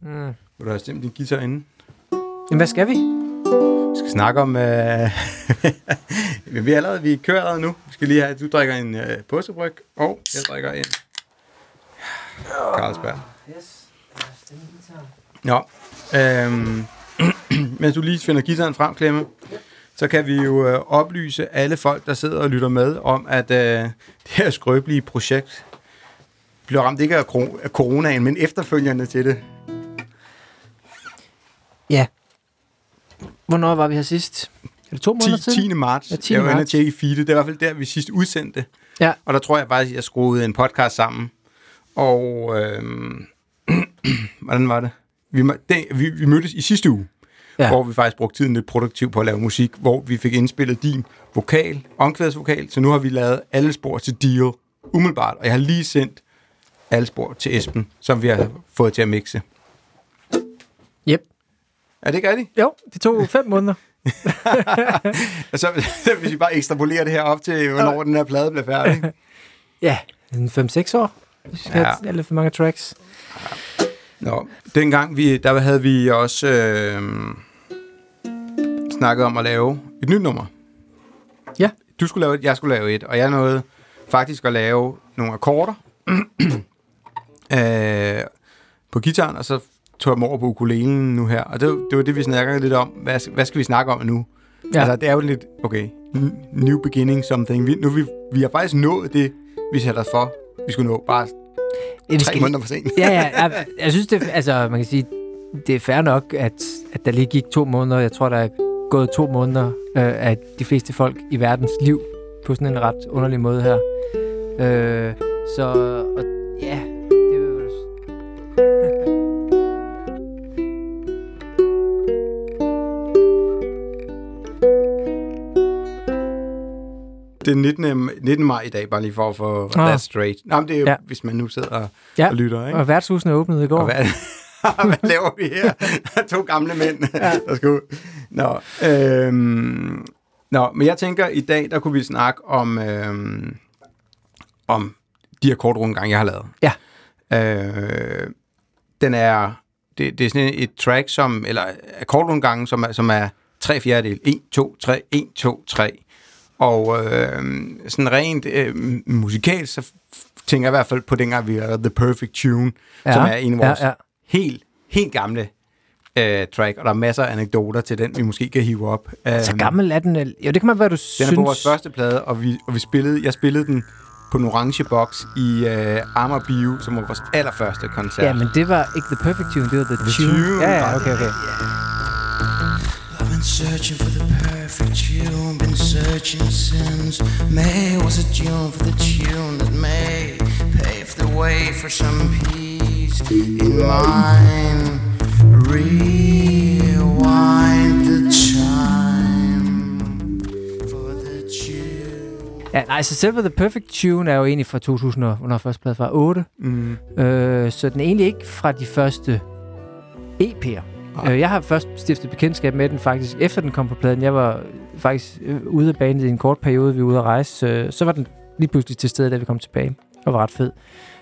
Mm. Vil du have stemt din guitar inden? Jamen, hvad skal vi? Vi skal snakke om... Øh... Vi er allerede, vi kører allerede nu. Vi skal lige have, du drikker en øh, påsebryg, og jeg drikker en Carlsberg. Yes. Ja. Øhm, mens du lige finder guitaren frem, Klemme, så kan vi jo øh, oplyse alle folk, der sidder og lytter med, om at øh, det her skrøbelige projekt bliver ramt ikke af, af coronaen, men efterfølgende til det. Ja. Hvornår var vi her sidst? Er det to 10, måneder siden? 10. marts. Ja, 10. Jeg var inde og tjekke i feedet. Det er i hvert fald der, vi sidst udsendte. Ja. Og der tror jeg faktisk, jeg skruede en podcast sammen. Og øhm, hvordan var det? Vi, det, vi, vi mødtes i sidste uge, ja. Hvor vi faktisk brugte tiden lidt produktivt på at lave musik, hvor vi fik indspillet din vokal, omkvædsvokal, så nu har vi lavet alle spor til Deal umiddelbart, og jeg har lige sendt alle spor til Esben, som vi har fået til at mixe. Er det ikke rigtigt? Jo, det tog fem måneder. Og så, hvis vi bare ekstrapolerer det her op til, hvornår den her plade bliver færdig. Ja, en 5-6 år. Ja. have lidt for mange tracks. Nå, dengang vi, der havde vi også øh, snakket om at lave et nyt nummer. Ja. Du skulle lave et, jeg skulle lave et, og jeg nåede faktisk at lave nogle akkorder øh, på gitaren, og så tog jeg dem over på ukulelen nu her. Og det, det var det, vi snakker lidt om. Hvad, hvad skal vi snakke om nu? Ja. Altså, det er jo lidt, okay, new beginning something. Vi, nu vi, vi har faktisk nået det, vi satte os for. Vi skulle nå bare Ja, tre måneder for sent. ja, ja, jeg, jeg synes, det, altså, man kan sige, det er fair nok, at, at der lige gik to måneder. Jeg tror, der er gået to måneder øh, af de fleste folk i verdens liv på sådan en ret underlig måde her. Øh, så, og, ja, Det er 19. 19. maj i dag, bare lige for at få Ah. that straight. Nå, men det er jo, ja. Hvis man nu sidder og, Ja. og lytter, ikke? Og værtshusene åbnede i går. Og hvad, hvad laver vi her? to gamle mænd, ja. der skal ud. Nå, øhm, nå, men jeg tænker, i dag, der kunne vi snakke om, øhm, om de her kortrundegange, jeg har lavet. Ja. Øh, den er, det, det er sådan et track, som, eller akkordrundgangen, som er, som er tre fjerdedel. 1, 2, 3, 1, 2, 3. Og øh, sådan rent øh, musikalsk, så tænker jeg i hvert fald på dengang, vi havde The Perfect Tune, ja. som er en af vores ja, ja. helt, helt gamle øh, track, og der er masser af anekdoter til den, vi måske kan hive op. Så Øhm, gammel er den. Jo, det kan man være, du Den synes. er på vores første plade, og, vi, og vi spillede, jeg spillede den på en orange box i øh, Amager Bio, som var vores allerførste koncert. Ja, men det var ikke The Perfect Tune, det var The, The Tune. Tune, Ja, ja, okay, okay. Been searching for the perfect tune, been searching since May was a tune for the tune that may pave the way for some peace in mine. Rewind the time for the tune. Ja, nej, så selve The Perfect Tune er jo egentlig fra 2000, og- hvornår er første plade fra 8. Mm. Øh, så den er egentlig ikke fra de første EP'er. Øh, jeg har først stiftet bekendtskab med den faktisk, efter den kom på pladen. Jeg var faktisk øh, ude af banen i en kort periode, vi var ude at rejse. Øh, så var den lige pludselig til stede, da vi kom tilbage. Og var ret fed.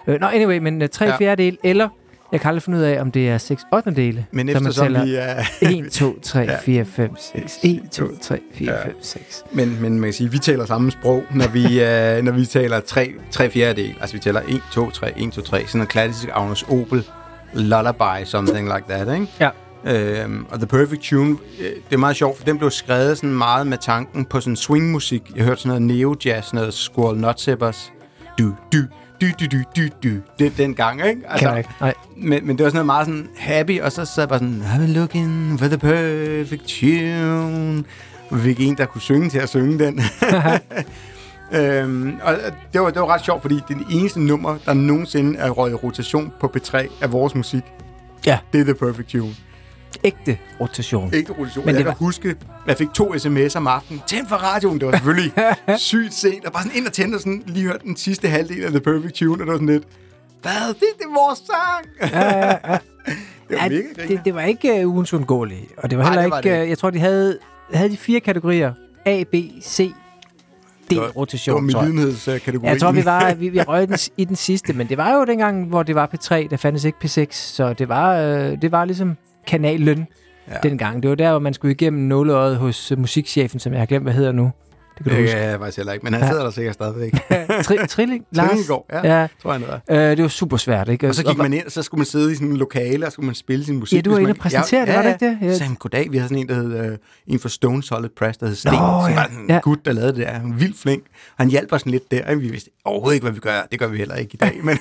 Øh, Nå, anyway, men uh, tre Ja. fjerdedel, eller jeg kan aldrig finde ud af, om det er 6 8 dele. Men så man tæller vi er... 1, 2, 3, Ja. 4, 5, 6. 1, 2, 3, 4, Ja. 5, 6. Men, men man kan sige, vi taler samme sprog, når vi, øh, når vi taler tre, tre fjerdedel. Altså vi tæller 1, 2, 3, 1, 2, 3. Sådan en klassisk Agnes Opel lullaby, something like that, ikke? Ja. Øhm, og The Perfect Tune, øh, det er meget sjovt, for den blev skrevet sådan meget med tanken på sådan swingmusik. Jeg hørte sådan noget neo-jazz, noget Squirrel Nutzippers. Du, du, du, du, du, du, du. Det den gang, ikke? Altså, kan jeg ikke. Nej. Men, men det var sådan noget meget sådan happy, og så sad jeg bare sådan, been looking for the perfect tune. Og vi fik en, der kunne synge til at synge den. øhm, og det var, det var ret sjovt, fordi det er det eneste nummer, der nogensinde er røget i rotation på P3 af vores musik. Ja. Det er The Perfect Tune. Ægte rotation. Ikke rotation. Men jeg det kan var- huske, at jeg fik to sms'er om aftenen. Tænd for radioen. Det var selvfølgelig sygt sent. Og bare sådan ind og tændte og sådan lige hørte den sidste halvdel af The Perfect Tune. Og det var sådan lidt, hvad? Det, det er vores sang! Ja, ja, ja. det var Ja, mega det, det var ikke uh, ugens undgåelige. Og det var Nej, heller det var ikke, det øh, jeg tror, de havde, havde de fire kategorier. A, B, C Det var rotation, tror jeg. medlidenhedskategori. Jeg tror, vi var vi, vi røg den, i den sidste, men det var jo dengang, hvor det var P3, der fandtes ikke P6, så det var, øh, det var ligesom kanalen ja. dengang. Det var der, hvor man skulle igennem nåleøjet hos uh, musikchefen, som jeg har glemt, hvad hedder nu. Det kan du huske. Ja, jeg faktisk heller ikke, men han ja. sidder der sikkert stadigvæk. Tri- Trilling? Lars? Ja, ja. Tror jeg, han øh, Det var super svært, ikke? Og så gik man ind, og så skulle man sidde i sådan en lokale, og så skulle man spille sin musik. Ja, du var inde og præsentere ja, det, var det ikke det? Ja. Så sagde goddag, vi havde sådan en, der hed, uh, en for Stone Solid Press, der hed Sten, Nå, som ja. var en ja. gut, der lavede det der. Han var vildt flink. Han hjalp os sådan lidt der, og vi vidste overhovedet ikke, hvad vi gør. Det gør vi heller ikke i dag. Men,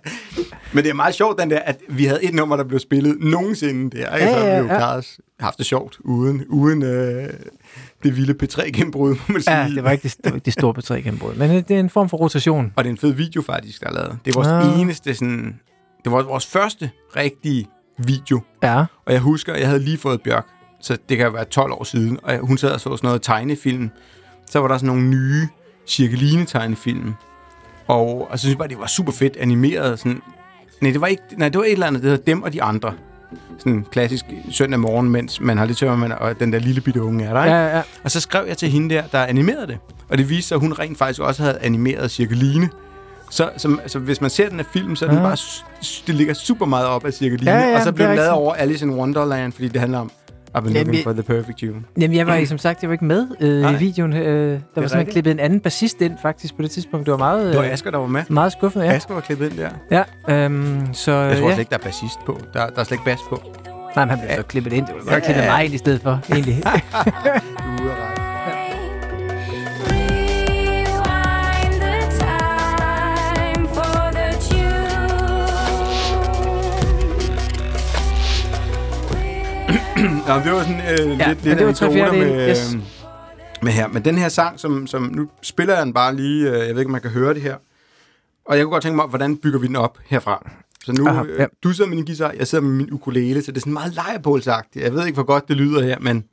men det er meget sjovt, den der, at vi havde et nummer, der blev spillet nogensinde der, ja, så ja, ja. vi jo klaret haft det sjovt uden, uden øh, det vilde P3-gennembrud, må man sige. Ja, det var ikke det, det, var ikke det store P3-gennembrud, men det er en form for rotation. Og det er en fed video faktisk, der er lavet. Det er vores ja. eneste sådan... Det var vores første rigtige video. Ja. Og jeg husker, jeg havde lige fået Bjørk, så det kan være 12 år siden, og hun sad og så sådan noget tegnefilm. Så var der sådan nogle nye cirkeline-tegnefilm. Og, og så synes jeg bare, det var super fedt animeret. Sådan, nej, det var ikke, nej, det var et eller andet, det hedder Dem og de andre sådan klassisk søndag morgen, mens man har lidt tømmermænd, og den der lille bitte unge er der, ikke? Ja, ja. Og så skrev jeg til hende der, der animerede det. Og det viste sig, at hun rent faktisk også havde animeret Cirkeline. Så, så, så hvis man ser den her film, så er den ja. bare, det ligger super meget op af Cirkeline. Ja, ja, og så blev den lavet over Alice in Wonderland, fordi det handler om I've been looking for the perfect you. Jamen, jeg var ikke, som sagt, jeg var ikke med øh, i videoen. Øh, der var simpelthen rigtigt. klippet en anden bassist ind, faktisk, på det tidspunkt. Det var meget... Øh, det var Asger, der var med. Meget skuffet, ja. Asger var klippet ind der. Ja, øhm, så... Jeg tror ja. slet ikke, der er bassist på. Der, der er slet ikke bass på. Nej, men han blev så klippet ind. Det var godt klippet mig ind i stedet for, egentlig. du er Nå, det var sådan øh, ja, lidt, lidt det var tre med, yes. med her. Men den her sang, som, som nu spiller jeg den bare lige, øh, jeg ved ikke, om man kan høre det her. Og jeg kunne godt tænke mig, hvordan bygger vi den op herfra? Så nu, Aha, ja. øh, du sidder med din guitar, jeg sidder med min ukulele, så det er sådan meget lejrebålsagtigt. Jeg ved ikke, hvor godt det lyder her, men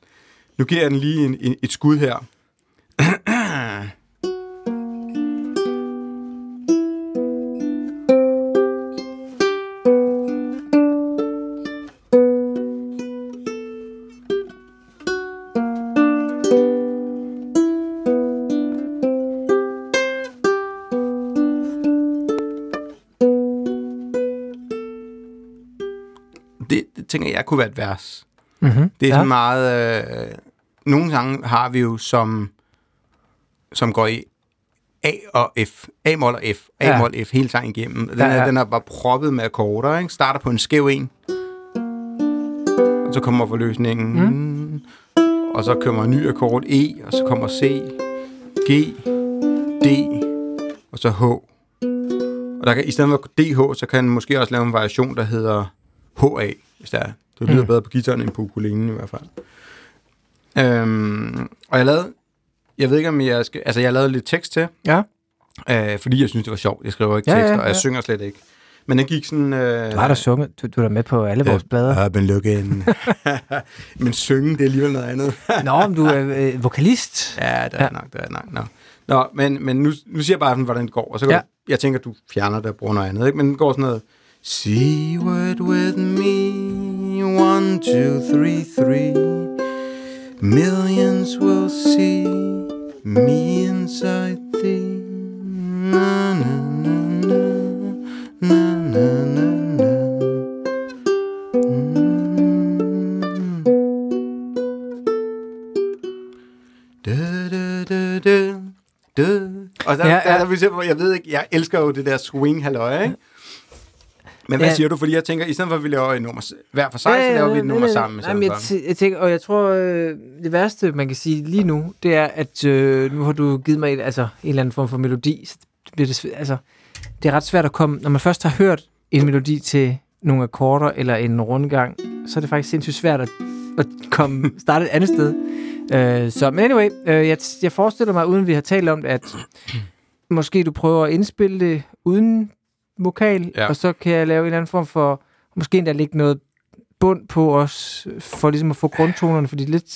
nu giver jeg den lige en, en, et skud her. jeg kunne være et vers. Mm-hmm. Det er ja. sådan meget... Øh, nogle gange har vi jo, som, som går i A og F. A-mol og F. A-mol ja. F hele sangen igennem. Den, ja, ja. Er, den er bare proppet med akkorder. Ikke? Starter på en skæv en. Og så kommer forløsningen. Mm. Og så kommer en ny akkord E, og så kommer C, G, D, og så H. Og der kan, i stedet for DH, så kan man måske også lave en variation, der hedder HA hvis det er. Det lyder mm. bedre på gitaren end på ukulelen i hvert fald. Øhm, og jeg lavede, jeg ved ikke om jeg skal, altså jeg lavede lidt tekst til. Ja. Øh, fordi jeg synes, det var sjovt. Jeg skriver ikke ja, tekster, ja, ja. og jeg synger slet ikke. Men den gik sådan... Øh, du har da sunget. Du, du er da med på alle vores øh, blader. Ja, men looking. men synge, det er alligevel noget andet. Nå, men du er øh, vokalist. Ja, det er ja. nok, det er nok. Nå, Nå men, men nu, nu siger jeg bare, hvordan det går. Og så går ja. du, jeg tænker, du fjerner det og bruger noget andet. Ikke? Men den går sådan noget... Seaward with me, one, two, three, three. Millions will see me inside thee. Na, na, na, na, na, na, na. Mm. Da, da, da, da, da. Og der, ja, ja. der, der, jeg ved ikke, jeg elsker jo det der swing halløj, ikke? Men hvad ja. siger du? Fordi jeg tænker, i stedet for at vi laver et nummer hver for sig, ja, ja, så laver vi et nummer sammen. Jamen, jeg, jeg tænker, og jeg tror, øh, det værste, man kan sige lige nu, det er, at øh, nu har du givet mig et, altså, en eller anden form for melodi. Så det, bliver det, altså, det er ret svært at komme, når man først har hørt en melodi til nogle akkorder eller en rundgang, så er det faktisk sindssygt svært at, at komme, starte et andet sted. Øh, så, men anyway, øh, jeg, jeg forestiller mig, uden vi har talt om det, at måske du prøver at indspille det uden vokal, ja. og så kan jeg lave en eller anden form for, måske endda lægge noget bund på os, for ligesom at få grundtonerne, fordi det er lidt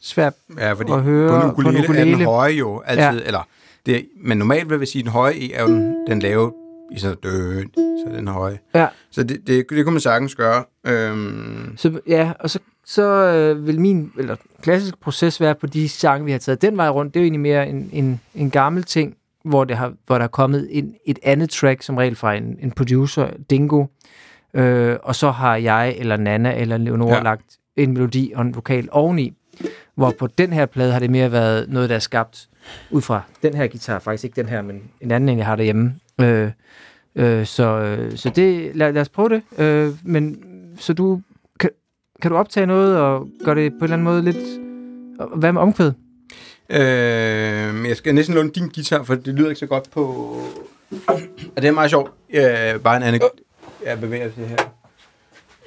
svært ja, fordi at høre på ukulele, på ukulele. er den høje jo altid, ja. eller det, men normalt vil jeg sige, at den høje er jo den, den lave i sådan dø, så den høje. Ja. Så det, det, det kunne man sagtens gøre. Øhm, Så, ja, og så, så øh, vil min eller klassiske proces være på de sange, vi har taget den vej rundt. Det er jo egentlig mere en, en, en gammel ting, hvor, det har, hvor der er kommet en, et andet track, som regel fra en, en producer, Dingo, øh, og så har jeg, eller Nana, eller Leonora Ja. lagt en melodi og en vokal oveni. Hvor på den her plade har det mere været noget, der er skabt ud fra den her guitar, faktisk ikke den her, men en anden, end jeg har derhjemme. Øh, øh, så, øh, så det, lad, lad os prøve det. Øh, men så du kan, kan du optage noget og gøre det på en eller anden måde lidt... Hvad med omkvæd? Øh, jeg skal næsten låne din guitar, for det lyder ikke så godt på... Og det er meget sjovt. Øh, bare en anden... Jeg bevæger sig her.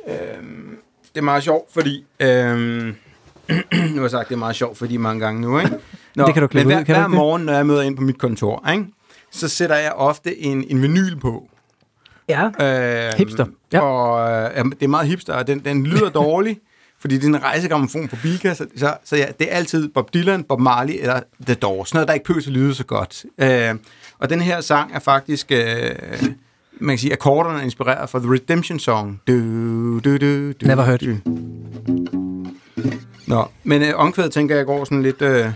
Øh, det er meget sjovt, fordi... Øh, nu har jeg sagt, det er meget sjovt, fordi mange gange nu, ikke? Nå, Det kan du klippe men hver, ud, kan du hver det? morgen, når jeg møder ind på mit kontor, ikke? så sætter jeg ofte en, en vinyl på. Ja. Øh, Hipster, ja. Og øh, det er meget hipster, og den, den lyder dårlig, fordi det er en rejsegrammofon på Bilka, så, så, så ja, det er altid Bob Dylan, Bob Marley eller The Doors. Noget, der ikke at lyde så godt. Øh, og den her sang er faktisk, øh, man kan sige, akkorderne er inspireret fra The Redemption Song. Du, du, du, du, Never heard. Du. Nå, men øh, omkvædet tænker jeg går sådan lidt... Øh,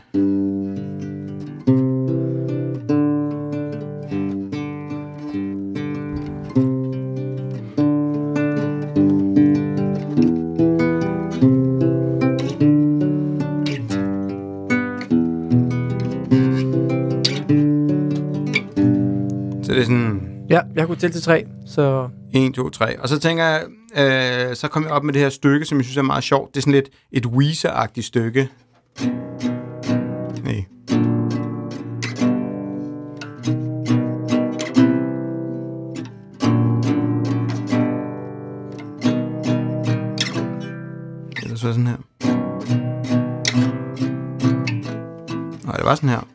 kunne tælle til tre, så... 1, 2, 3. Og så tænker jeg, øh, så kom jeg op med det her stykke, som jeg synes er meget sjovt. Det er sådan lidt et Weezer-agtigt stykke. Nej. Ellers var det sådan her. Nej, det var sådan her.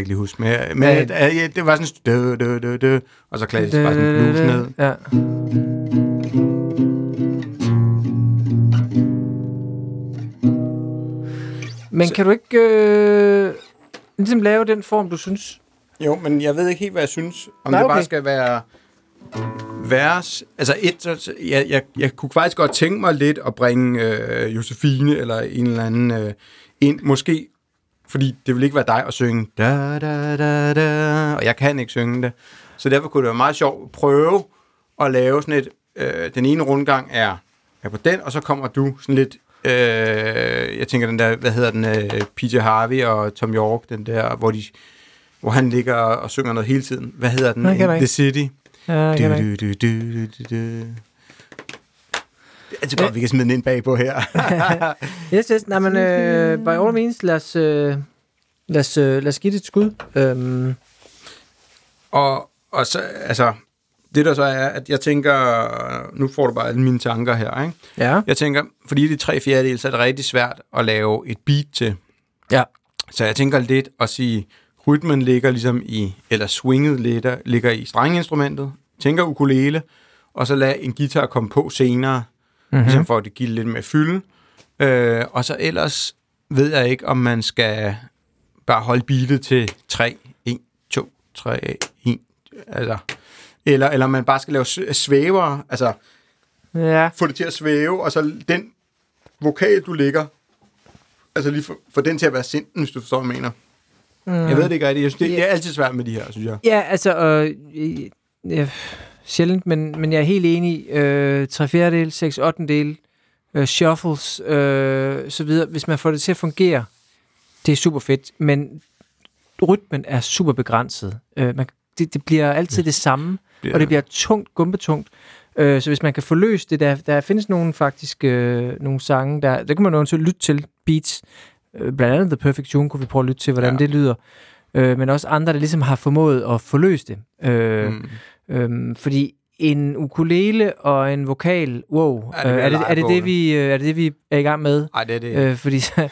Ikke lige huske. Men, men Ja. ja, det var sådan... Dø, dø, dø, dø, og så klassisk bare sådan blues ned. Ja. Men kan du ikke øh, ligesom lave den form, du synes? Jo, men jeg ved ikke helt, hvad jeg synes. Om Nej, det bare okay. skal være vers. Altså et, så, så- jeg, jeg, jeg kunne faktisk godt tænke mig lidt at bringe øh, Josefine eller en eller anden øh, ind. Måske, fordi det vil ikke være dig at synge. Da, da, da, da, og jeg kan ikke synge det. Så derfor kunne det være meget sjovt at prøve at lave sådan et... Øh, den ene rundgang er, er på den, og så kommer du sådan lidt... Øh, jeg tænker den der, hvad hedder den, øh, PJ Harvey og Tom York, den der, hvor de hvor han ligger og synger noget hele tiden. Hvad hedder den? Nej, The. City. Ja, jeg Du, du, du, du, du, du. Jeg tror godt, vi kan smide den ind bagpå her. Yes, yes. Nej, men øh, by all means, lad os, øh, lad os, øh, lad os give det et skud. Øhm, og, og så, altså, det der så er, at jeg tænker, nu får du bare alle mine tanker her, ikke? ja. Jeg tænker, fordi det er tre fjerdedel, så er det rigtig svært at lave et beat til. Ja. Så jeg tænker lidt at sige, rytmen ligger ligesom i, eller swinget ligger, ligger i strengeinstrumentet, tænker ukulele, og så lad en guitar komme på senere, mm-hmm. ligesom for at det giver lidt mere fylde. Øh, og så ellers ved jeg ikke, om man skal bare holde beatet til 3, 1, 2, 3, 1, altså, eller, eller man bare skal lave svæver, altså Ja. få det til at svæve, og så den vokal, du ligger, altså lige få den til at være sinten, hvis du forstår, hvad jeg mener. Mm. Jeg ved det ikke rigtigt. Jeg synes, det, det er altid svært med de her, synes jeg. Ja, altså, øh, øh, sjældent, men, men jeg er helt enig. Øh, 3 fjerdedel, 6 8 del, øh, shuffles, øh, så videre. Hvis man får det til at fungere, det er super fedt, men rytmen er super begrænset. Øh, man, det, det bliver altid det samme, Ja. og det bliver tungt, gumbetungt. Øh, så hvis man kan få løst det, der, der findes nogle faktisk øh, nogle sange, der, der kan man jo til lytte til beats. Øh, blandt andet The Perfect Tune kunne vi prøve at lytte til, hvordan Ja. det lyder. Øh, men også andre, der ligesom har formået at få løst det. Øh, Mm. Øhm, fordi en ukulele og en vokal, wow, Ja, det øh, er, det, er, det det, vi, øh, er det det, vi er i gang med? Ej, det er det. Øh, fordi så,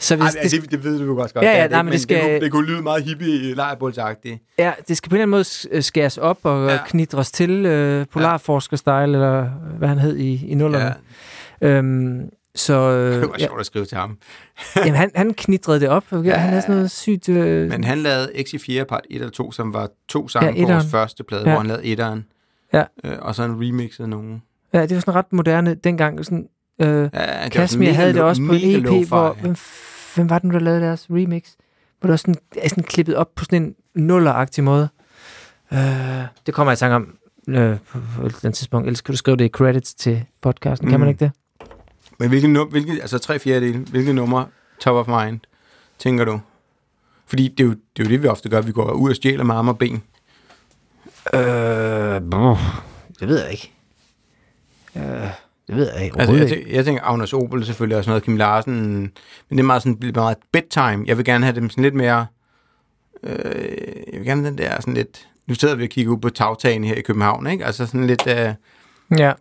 så hvis, Ej, det, det, det, ved du jo også godt. Ja, ja, det er nej, men det skal- det, kunne, det kunne lyde meget hippie lejrbålsagtigt. ja, det skal på en eller anden måde øh, skæres op og Ja. knidres til, øh, polarforsker-style, eller hvad han hed i, i nullerne. Ja. Øhm, så Det øh, var ja, sjovt at skrive til ham. jamen, han, han knitrede det op. Ja. Ja. Han havde sådan noget sygt... Øh, Men han lavede X4 part 1 eller 2, som var to sange Ja, ja, på vores første plade, Ja. ja. hvor han lavede etteren. Ja. Øh, og så en remixet nogen. ja, det var sådan ret moderne dengang. Sådan, øh, Ja, det var mega havde det også på en EP, lo-fi, hvor... ja. Hvem, hvem var det nu, der lavede deres remix? Hvor det var sådan, er sådan klippet op på sådan en nulleragtig måde. Øh, det kommer jeg i tanke om øh, på, på et eller andet tidspunkt. Ellers kan du skrive det i credits til podcasten. Mm. Kan man Mm. ikke det? Men hvilke, num- hvilke, altså tre fjerdedele, hvilke numre top of mind, tænker du? Fordi det er, jo, det er jo det, vi ofte gør. Vi går ud og stjæler med arme og ben. Øh, det ved jeg ikke. Øh, det ved jeg ikke. Altså, jeg, tænker, jeg tænker, Agnes Opel selvfølgelig og sådan noget, Kim Larsen, men det er meget sådan lidt meget bedtime. Jeg vil gerne have dem sådan lidt mere, øh, jeg vil gerne have den der sådan lidt, nu sidder vi og kigger ud på tagtagen her i København, ikke? Altså sådan lidt, øh, Ja.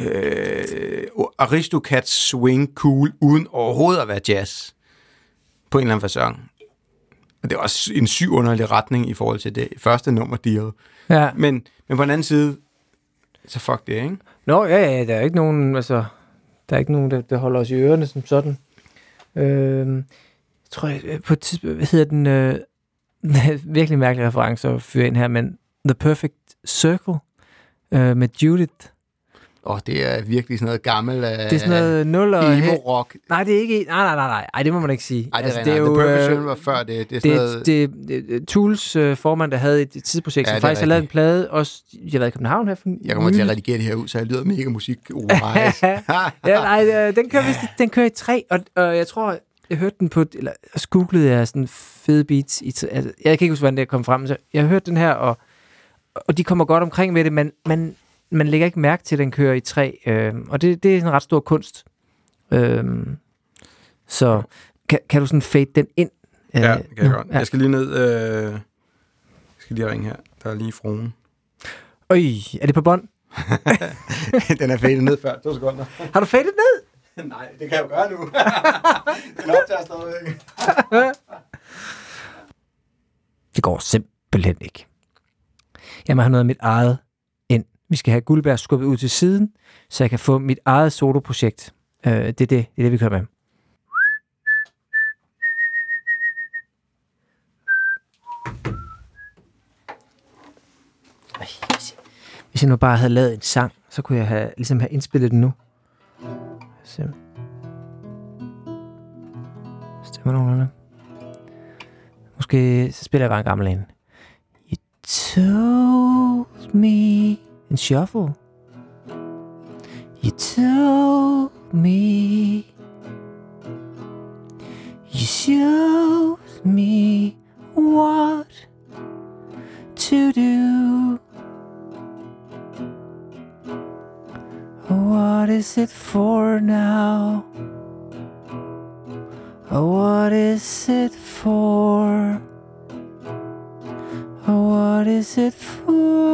Øh, Aristocats swing cool, uden overhovedet at være jazz. På en eller anden fasong. Og det er også en syg underlig retning i forhold til det første nummer, de havde. ja. Men, men på den anden side, så fuck det, ikke? Nå, ja, ja, der er ikke nogen, altså, der er ikke nogen, der, der holder os i ørerne som sådan. Øh, jeg tror, jeg, øh, på et tidspunkt, hvad hedder den, øh, virkelig mærkelig reference at fyre ind her, men The Perfect Circle øh, med Judith. Og det er virkelig sådan noget gammel... Øh, Det er sådan noget nul og... emo-rock. Nej, det er ikke... Nej, nej, nej, nej. Ej, det må man ikke sige. Ej, det er, altså, det er jo... The Perfect øh, var før det. Det er sådan det, noget... det, det, det Tools øh, formand, der havde et, et tidsprojekt, Ja, som faktisk har lavet en plade, også, jeg har været i København her for Jeg kommer til at redigere det her ud, så jeg lyder mega musik. Oh, ja, nej, øh, den kører, vist, den kører i tre, og, og jeg tror, jeg hørte den på, eller googlede jeg sådan fede beats. I, altså, jeg kan ikke huske, hvordan det kom frem, så jeg hørte den her, og, og de kommer godt omkring med det, men man, man lægger ikke mærke til, at den kører i tre, øh, og det, det er en ret stor kunst. Øh, så kan, kan du sådan fade den ind? øh, ja, det kan jeg godt. Jeg skal lige ned... Øh... Jeg skal lige ringe her. Der er lige fruen. Øj, er det på bånd? den er fadet ned før. To sekunder. Har du fadet ned? Nej, det kan jeg jo gøre nu. den optager stadigvæk. Det går simpelthen ikke. Jeg må have noget af mit eget. Vi skal have Guldberg skubbet ud til siden, så jeg kan få mit eget soloprojekt. Øh, det, er det, det er det, vi kører med. Hvis jeg- Hvis jeg nu bare havde lavet en sang, så kunne jeg have, ligesom have indspillet den nu. Så. Stemmer nogenlunde. Måske så spiller jeg bare en gammel en. You told me en shuffle. You told me You showed me what to do. What is it for now? What is it for? What is it for?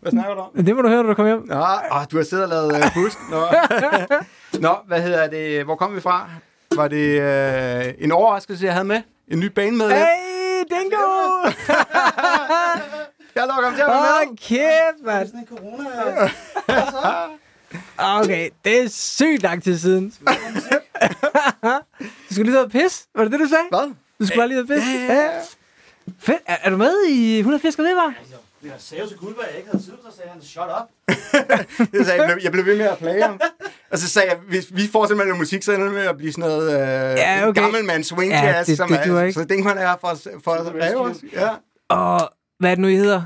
Hvad snakker du om? Det må du høre, når du kommer hjem. Nå, åh, du har siddet og lavet øh, husk. Nå. Nå, hvad hedder det? Hvor kom vi fra? Var det øh, en overraskelse, jeg havde med? En ny banemedlem? Hey, Dingo! Jeg lukker ham til at være med. kæft, mand. Sådan en corona Okay, det er sygt lang tid siden. du skulle lige og pisse. Var det det, du sagde? Hvad? Du skulle bare lige og pisse. Ja, ja, ja. Fedt. Er, er, du med i 180 grader, var? Jeg sagde jo til Guldberg, jeg ikke havde tid, så sagde han, shut up. Jeg, sagde, jeg, blev, jeg blev ved med at plage ham. Og så sagde jeg, hvis vi fortsætter med noget musik, så ender det med at blive sådan noget øh, Ja, okay. gammel swing Ja, jazz. det- som det er, duer ikke. Så den kan er for, for at lave os. Ja. Og hvad er det nu, I hedder?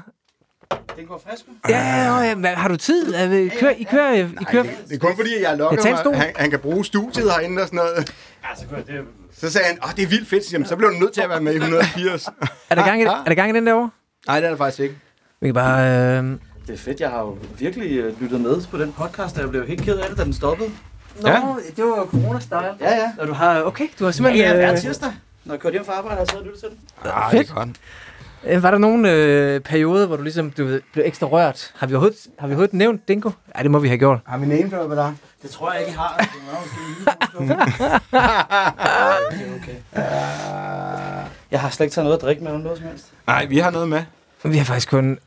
Den går frisk. Ja, ja, har du tid? Er vi, I kører, I kører, I kører. Nej, det, det er kun fordi, jeg lokker Jeg mig. Han, han kan bruge studiet herinde og sådan noget. Ja, så jeg det. Så sagde han, åh, det er vildt fedt. Jamen, så blev du nødt til at være med i 180. Er der gang i, er der gang i den derovre? Nej, det er det faktisk ikke. Vi kan bare... Øh... Det er fedt, jeg har jo virkelig øh, lyttet med på den podcast, og jeg blev helt ked af det, da den stoppede. Nå, Ja. det var corona-style. Ja, ja. Og du har... Okay, du har Ja, simpelthen... ja, hver øh, tirsdag. Når jeg kørte hjem fra arbejde, har jeg siddet og lyttet til den. Ah, fedt. Det er godt. Øh, Var der nogen øh, periode, hvor du ligesom du ved, blev ekstra rørt? Har vi, overhovedet, har vi overhovedet nævnt Dingo? Ja, det må vi have gjort. Har vi name droppet dig? Det tror jeg ikke, I har. Det er okay, okay. Jeg har slet ikke taget noget at drikke med, eller noget som helst. Nej, vi har noget med. Vi har faktisk kun...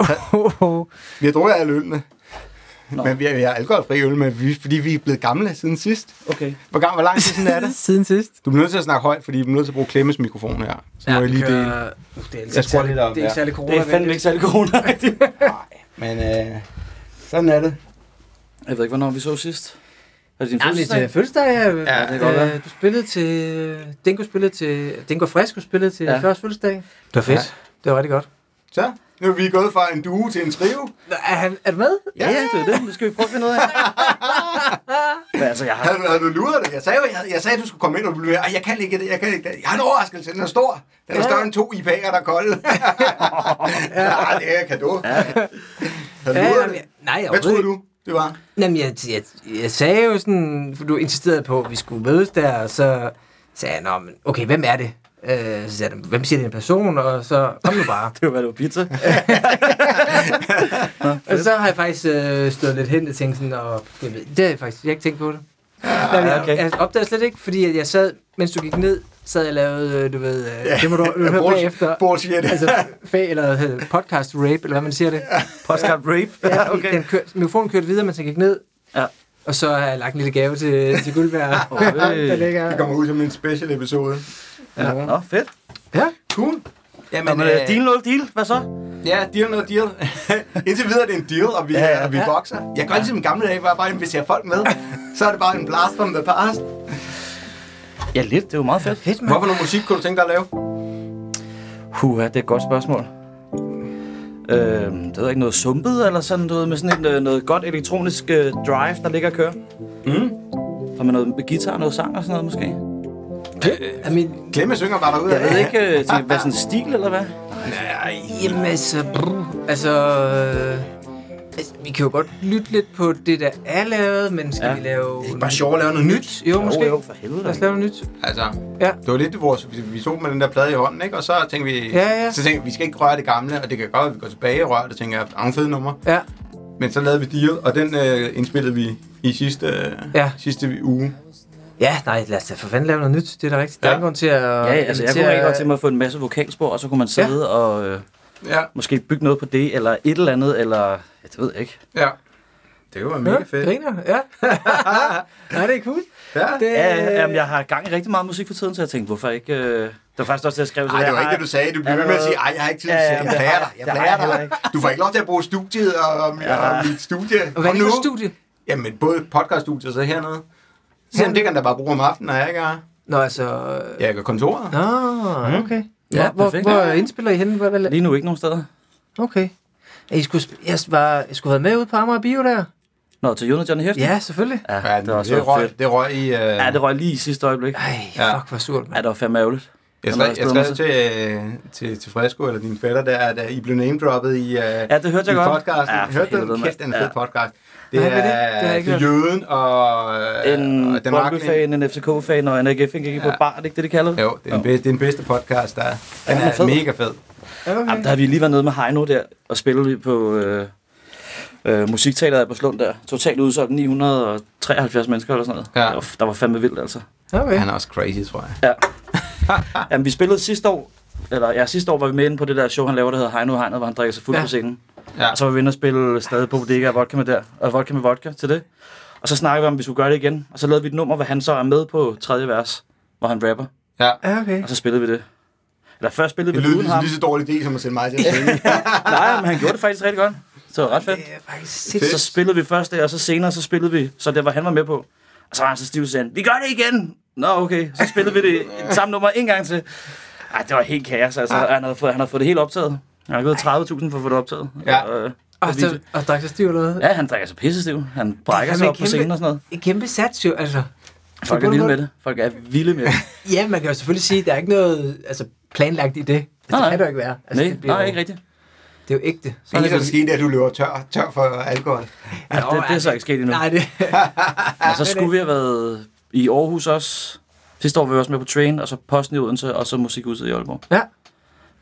Vi har drukket alle ølene. Nå. Men vi har, vi har alkoholfri øl med, vi- fordi vi er blevet gamle siden sidst. Okay. Hvor, gang, hvor lang tid siden er det? Siden sidst. Du er nødt til at snakke højt, fordi vi er nødt til at bruge Klemmes mikrofon her. Så må jeg lige dele. Uh, det er Jeg særlig, lidt op, det er ikke ja. særlig Det er fandme corona ikke særlig corona rigtigt. Nej, men øh, sådan er det. Jeg ved ikke, hvornår vi så sidst. Er det din Ja, det er fødselsdag? til fødselsdag, ja. Ja, det kan godt være. Øh, Du spillede til... Dingo spillede til... Dingo Fresco spillede til Ja. ja. første fødselsdag. Det var fedt. Ja. Ja. Det var rigtig godt. Så, nu er vi gået fra en duo til en trio. Er, han, er du med? Ja, ja, det er det. Det skal vi prøve at finde ud af. Men altså, jeg har... Havde, havde du luret det? Jeg sagde, jeg, jeg sagde, at du skulle komme ind, og du blev Ej, jeg kan ikke det, jeg kan ikke det. Jeg har en overraskelse, den er stor. Den er Ja. større end to IPA'er, der er kolde. ja, det er kado. Ja. Havde du Ja, jamen, jeg- nej, Hvad troede du, det var? Jamen, jeg, jeg, jeg sagde jo sådan, for du insisterede på, at vi skulle mødes der, og så sagde jeg, Nå, men, okay, hvem er det? Øh, så sagde jeg, hvem siger det en person? Og så kom nu bare. Det var, hvad det var pizza. og så har jeg faktisk øh, stået lidt hen og tænkt sådan, og jeg ved, det har jeg faktisk jeg har ikke tænkt på det. Ja, jeg, okay. jeg opdagede slet ikke, fordi at jeg sad, mens du gik ned, sad jeg lavede, øh, du ved, øh, Ja. det må du, du høre bagefter. Bullshit. Altså, fag, eller øh, podcast rape, eller hvad man siger det. Podcast rape. Ja, okay. den kør, mikrofonen kørte videre, mens jeg gik ned. Ja. Og så har jeg lagt en lille gave til, til Guldberg. Der ligger... Det kommer ud som en special episode. Ja. Nå, fedt. Ja. Cool. Jamen, Men, øh, deal, no deal. Hvad så? Ja, deal no deal. Indtil videre er det en deal, og vi, Ja, ja, ja. ja. Og vi vokser. Jeg gør ligesom i gamle dage, hvor jeg bare inviterer folk med. Så er det bare en blast from the past. Ja, lidt. Det er jo meget fedt. Fedt, mand. Hvorfor noget musik kunne du tænke dig at lave? Puha, det er et godt spørgsmål. Øh, det ved jeg ikke, noget sumpet, eller sådan noget med sådan en, øh, noget godt elektronisk øh, drive, der ligger og kører. Mm. Og med noget med guitar og noget sang og sådan noget måske. I mean, Klemme synger bare derude. Jeg ved ikke, øh, tænker, hvad sådan en stil eller hvad? Nej. jamen altså, brr, altså, øh, altså, vi kan jo godt lytte lidt på det, der er lavet, men skal Ja. ja. vi lave... Ikke bare sjovt at lave noget nyt. Jo, måske. Jo, jo, for helvede. Lad os lave noget nyt. Altså, Ja. det var lidt vores... Vi, vi tog med den der plade i hånden, ikke? Og så tænkte vi... Ja, ja. Så tænkte vi, vi skal ikke røre det gamle, og det kan godt, at vi går tilbage og rører det, tænker jeg, er nogle fede numre. Ja. Men så lavede vi Deal, og den øh, indspillede vi i sidste, øh, Ja. sidste uge. Ja, nej, lad os da for fanden lave noget nyt. Det er da rigtigt. Der er Ja. ingen grund til at... Ja, altså jeg kunne rigtig godt tænke mig at få en masse vokalspor, og så kunne man sidde ja. og øh, Ja, måske bygge noget på det, eller et eller andet, eller... Ja, det ved jeg ikke. ja. Det var mega Ja, fedt. griner, ja. nej, det er cool. Ja. Det, Ja, jamen, jeg har gang i rigtig meget musik for tiden, så jeg tænkte, hvorfor ikke... Øh... Det var faktisk også det, jeg skrev. Nej, det var ikke det, du sagde. Du blev Ja, ved med at sige, ej, jeg har ikke tid til Ja, at ja, Jeg det plager dig. Jeg plager dig. ikke. Du får ikke lov til at bruge studiet og, og, Ja. og mit studie. og hvad er for studie? Jamen, både podcaststudiet og så hernede. Så det kan da bare bruge om aftenen, når jeg ikke er... Nå, altså... Ja, jeg går kontoret. Nå, okay. Ja, Ja, hvor, perfekt. hvor indspiller I henne? Hvor, hvad, Lige nu ikke nogen steder. okay. Ja, I skulle, jeg, var, jeg skulle have været med ud på Amager Bio der. Nå, til Jonas Johnny Hæfte? Ja, selvfølgelig. Ja, Ja, det var det, røg, fedt. det røg i... Uh... Ja, det røg lige i sidste øjeblik. Ej, Ja. fuck, hvor surt, Ja, mand. det var fandme ærgerligt. Jeg skrev, jeg skrev til, øh, til, til Fresco, eller din fætter der, at I blev name-droppet i, uh, Ja, det hørte jeg i godt. podcasten. Ja, Ja, Hørte du den? Kæft, en mand. fed podcast. Det Nej, er det? Det er, ikke det Jøden og, øh, En og den. Brøndby-fan, en FCK-fan og en AGF-fan gik på Ja. bar, er det ikke det, de kalder det? Jo, det er, den bedste, det er den bedste podcast, der er. Den den er er fed. mega fed. Okay. Jamen, der har vi lige været nede med Heino der, og spillet på øh, øh, musikteateret på Slund der. Totalt udsolgt 973 mennesker eller sådan noget. Ja. Der, var, der var fandme vildt, altså. okay. Han er også crazy, tror jeg. Jamen, vi spillede sidste år, eller ja, sidste år var vi med inde på det der show, han laver, der hedder Heino Heino, hvor han drikker sig fuld Ja. på scenen. Ja. Og så var vi inde og spille stadig på bodega og vodka med der, og vodka med vodka til det. Og så snakkede vi om, at vi skulle gøre det igen. Og så lavede vi et nummer, hvor han så er med på tredje vers, hvor han rapper. Ja. Ja, okay. Og så spillede vi det. Eller først spillede Det vi det lyder uden ham. lige så dårlig idé, som at sende mig til at synge. Nej, men han gjorde det faktisk rigtig godt. Så det var ret fedt. Det er faktisk Så sindssygt. spillede vi først det, og så senere så spillede vi, så det var han var med på. Og så var han så stiv, sagde vi gør det igen! Nå, okay. Så spillede vi det et samme nummer en gang til. Ej, det var helt kaos, altså. Han havde fået, han havde fået det helt optaget. Han har givet 30.000 for at få det optaget. Ja. Og, øh, Og, på så, og drak sig stiv eller noget? ja, han drikker sig pissestiv. Han brækker sig op på kæmpe- scenen og sådan noget. En kæmpe sats jo, altså. Folk er vilde med det. Folk er vilde med det. Ja, man kan jo selvfølgelig sige, at der er ikke noget altså, planlagt i det. Altså, Nej, det nej. kan det jo ikke være. Altså, Nej, det bliver nej, jo- ikke rigtigt. Det er jo ægte. Så er det, det er, at du løber tør, tør for alkohol. Ja, det, det er så ikke sket endnu. Nej, det... Og så skulle vi have været i Aarhus også. Sidste år var vi også med på Train, og så Posten i Odense, og så Musikhuset i Aalborg. Ja.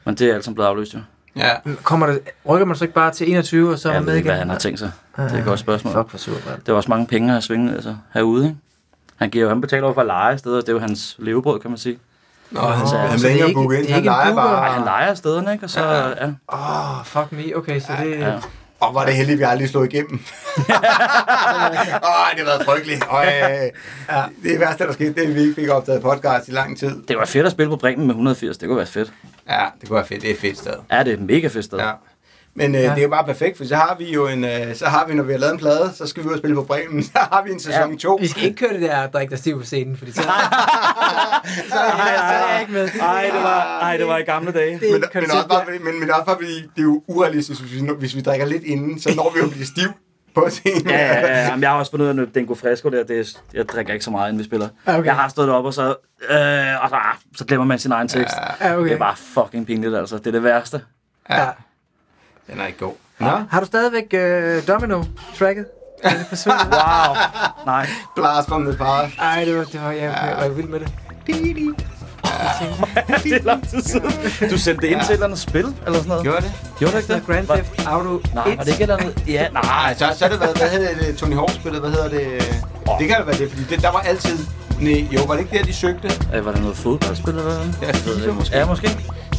Men det er alt sammen blevet afløst, jo. Ja. Kommer det, rykker man så ikke bare til 21, og så er man med ikke, igen? hvad han har tænkt sig. Det er et godt spørgsmål. Fuck, for surt, mand. Det er også mange penge at svinge altså, herude, ikke? Han, giver jo, han betaler jo for at lege steder, det er jo hans levebrød, kan man sige. Nå, han, så han er ikke booke ind. Han leger booker? Nej, han bare. leger stederne, ikke? Og så, ja. ja. Åh, oh, fuck me. Okay, så det... ja. Og var det heldigt, at vi aldrig slog igennem. Åh, det har været frygteligt. Og, øh, Det værste, der skete, det er, at vi ikke fik optaget podcast i lang tid. Det var fedt at spille på Bremen med 180, det kunne være fedt. Ja, det kunne være fedt. Det er et fedt sted. Ja, det er et mega fedt sted. Ja. Men øh, ja. det er jo bare perfekt, for så har vi jo en, øh, så har vi, når vi har lavet en plade, så skal vi ud og spille på Bremen. Så har vi en sæson 2. Vi skal ikke køre det der drik dig stiv på scenen, fordi så, så, så, er jeg ikke med. Ej, det var, ej, det var i gamle dage. Det er Men, ikke men, også bare, fordi- men, men også bare, fordi det er jo urealistisk, hvis vi, hvis vi drikker lidt inden, så når vi jo at blive stiv på scenen. Ja, ja, ja. Jamen, jeg har også fundet ud af, at den god fresco der, det er, jeg drikker ikke så meget, inden vi spiller. Okay. Jeg har stået op og så, øh, og så, ah, så glemmer man sin egen tekst. Ja, okay. Det er bare fucking pinligt, altså. Det er det værste. ja. Ja. Den er ikke god. Nå, Har du stadigvæk uh, Domino-tracket? Wow. Nej. blast from the past. Ej, det var, det var, jeg, jeg var vild med det. Det er lang tid siden. Du sendte det ind til et eller andet spil, eller sådan noget? Gjorde det? Gjorde du ikke Det det? er Grand Theft Auto Nej, var det ikke et eller andet? Ja, nej. Så, så er det været, hvad hedder det, Tony Hawk-spillet, hvad hedder det? Det kan da være det, fordi det, der var altid... Nej, jo, var det ikke der, de søgte? Øh, var det noget fodboldspil eller hvad? Ja, FIFA måske. Ja, måske.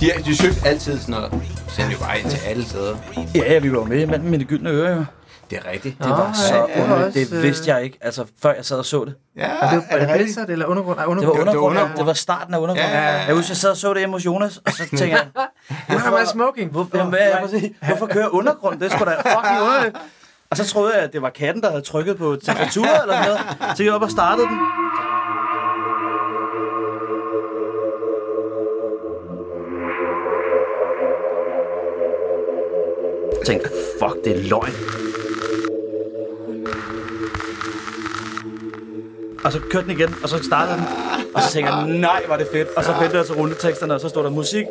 De, de søgte altid sådan noget. Sendte jo bare ind til alle steder. Ja, ja, vi var med manden med de gyldne ører, jo. Det er rigtigt. Det var så ja, det var underligt. også, Det øh, vidste jeg ikke, altså før jeg sad og så det. Ja, Og det var, er det er det rigtigt? Eller undergrund? Nej, Det var undergrund. undergrund, ja. undergrund. Det var starten af undergrund. Ja, ja, ja. Jeg husker, jeg sad og så det hjemme hos Jonas, og så tænkte jeg, What am I smoking? hvor, jamen, hvad, præcis, hvorfor kører undergrund? Det skulle da fucking underligt. Og så troede jeg, at det var katten, der havde trykket på tastatur eller sådan noget. Så gik jeg op og startede den. Jeg tænkte, fuck, det er løgn. Og så kørte den igen, og så startede den. Og så tænkte jeg, nej, var det fedt. Og så ventede jeg til rulleteksterne, og så stod der musik.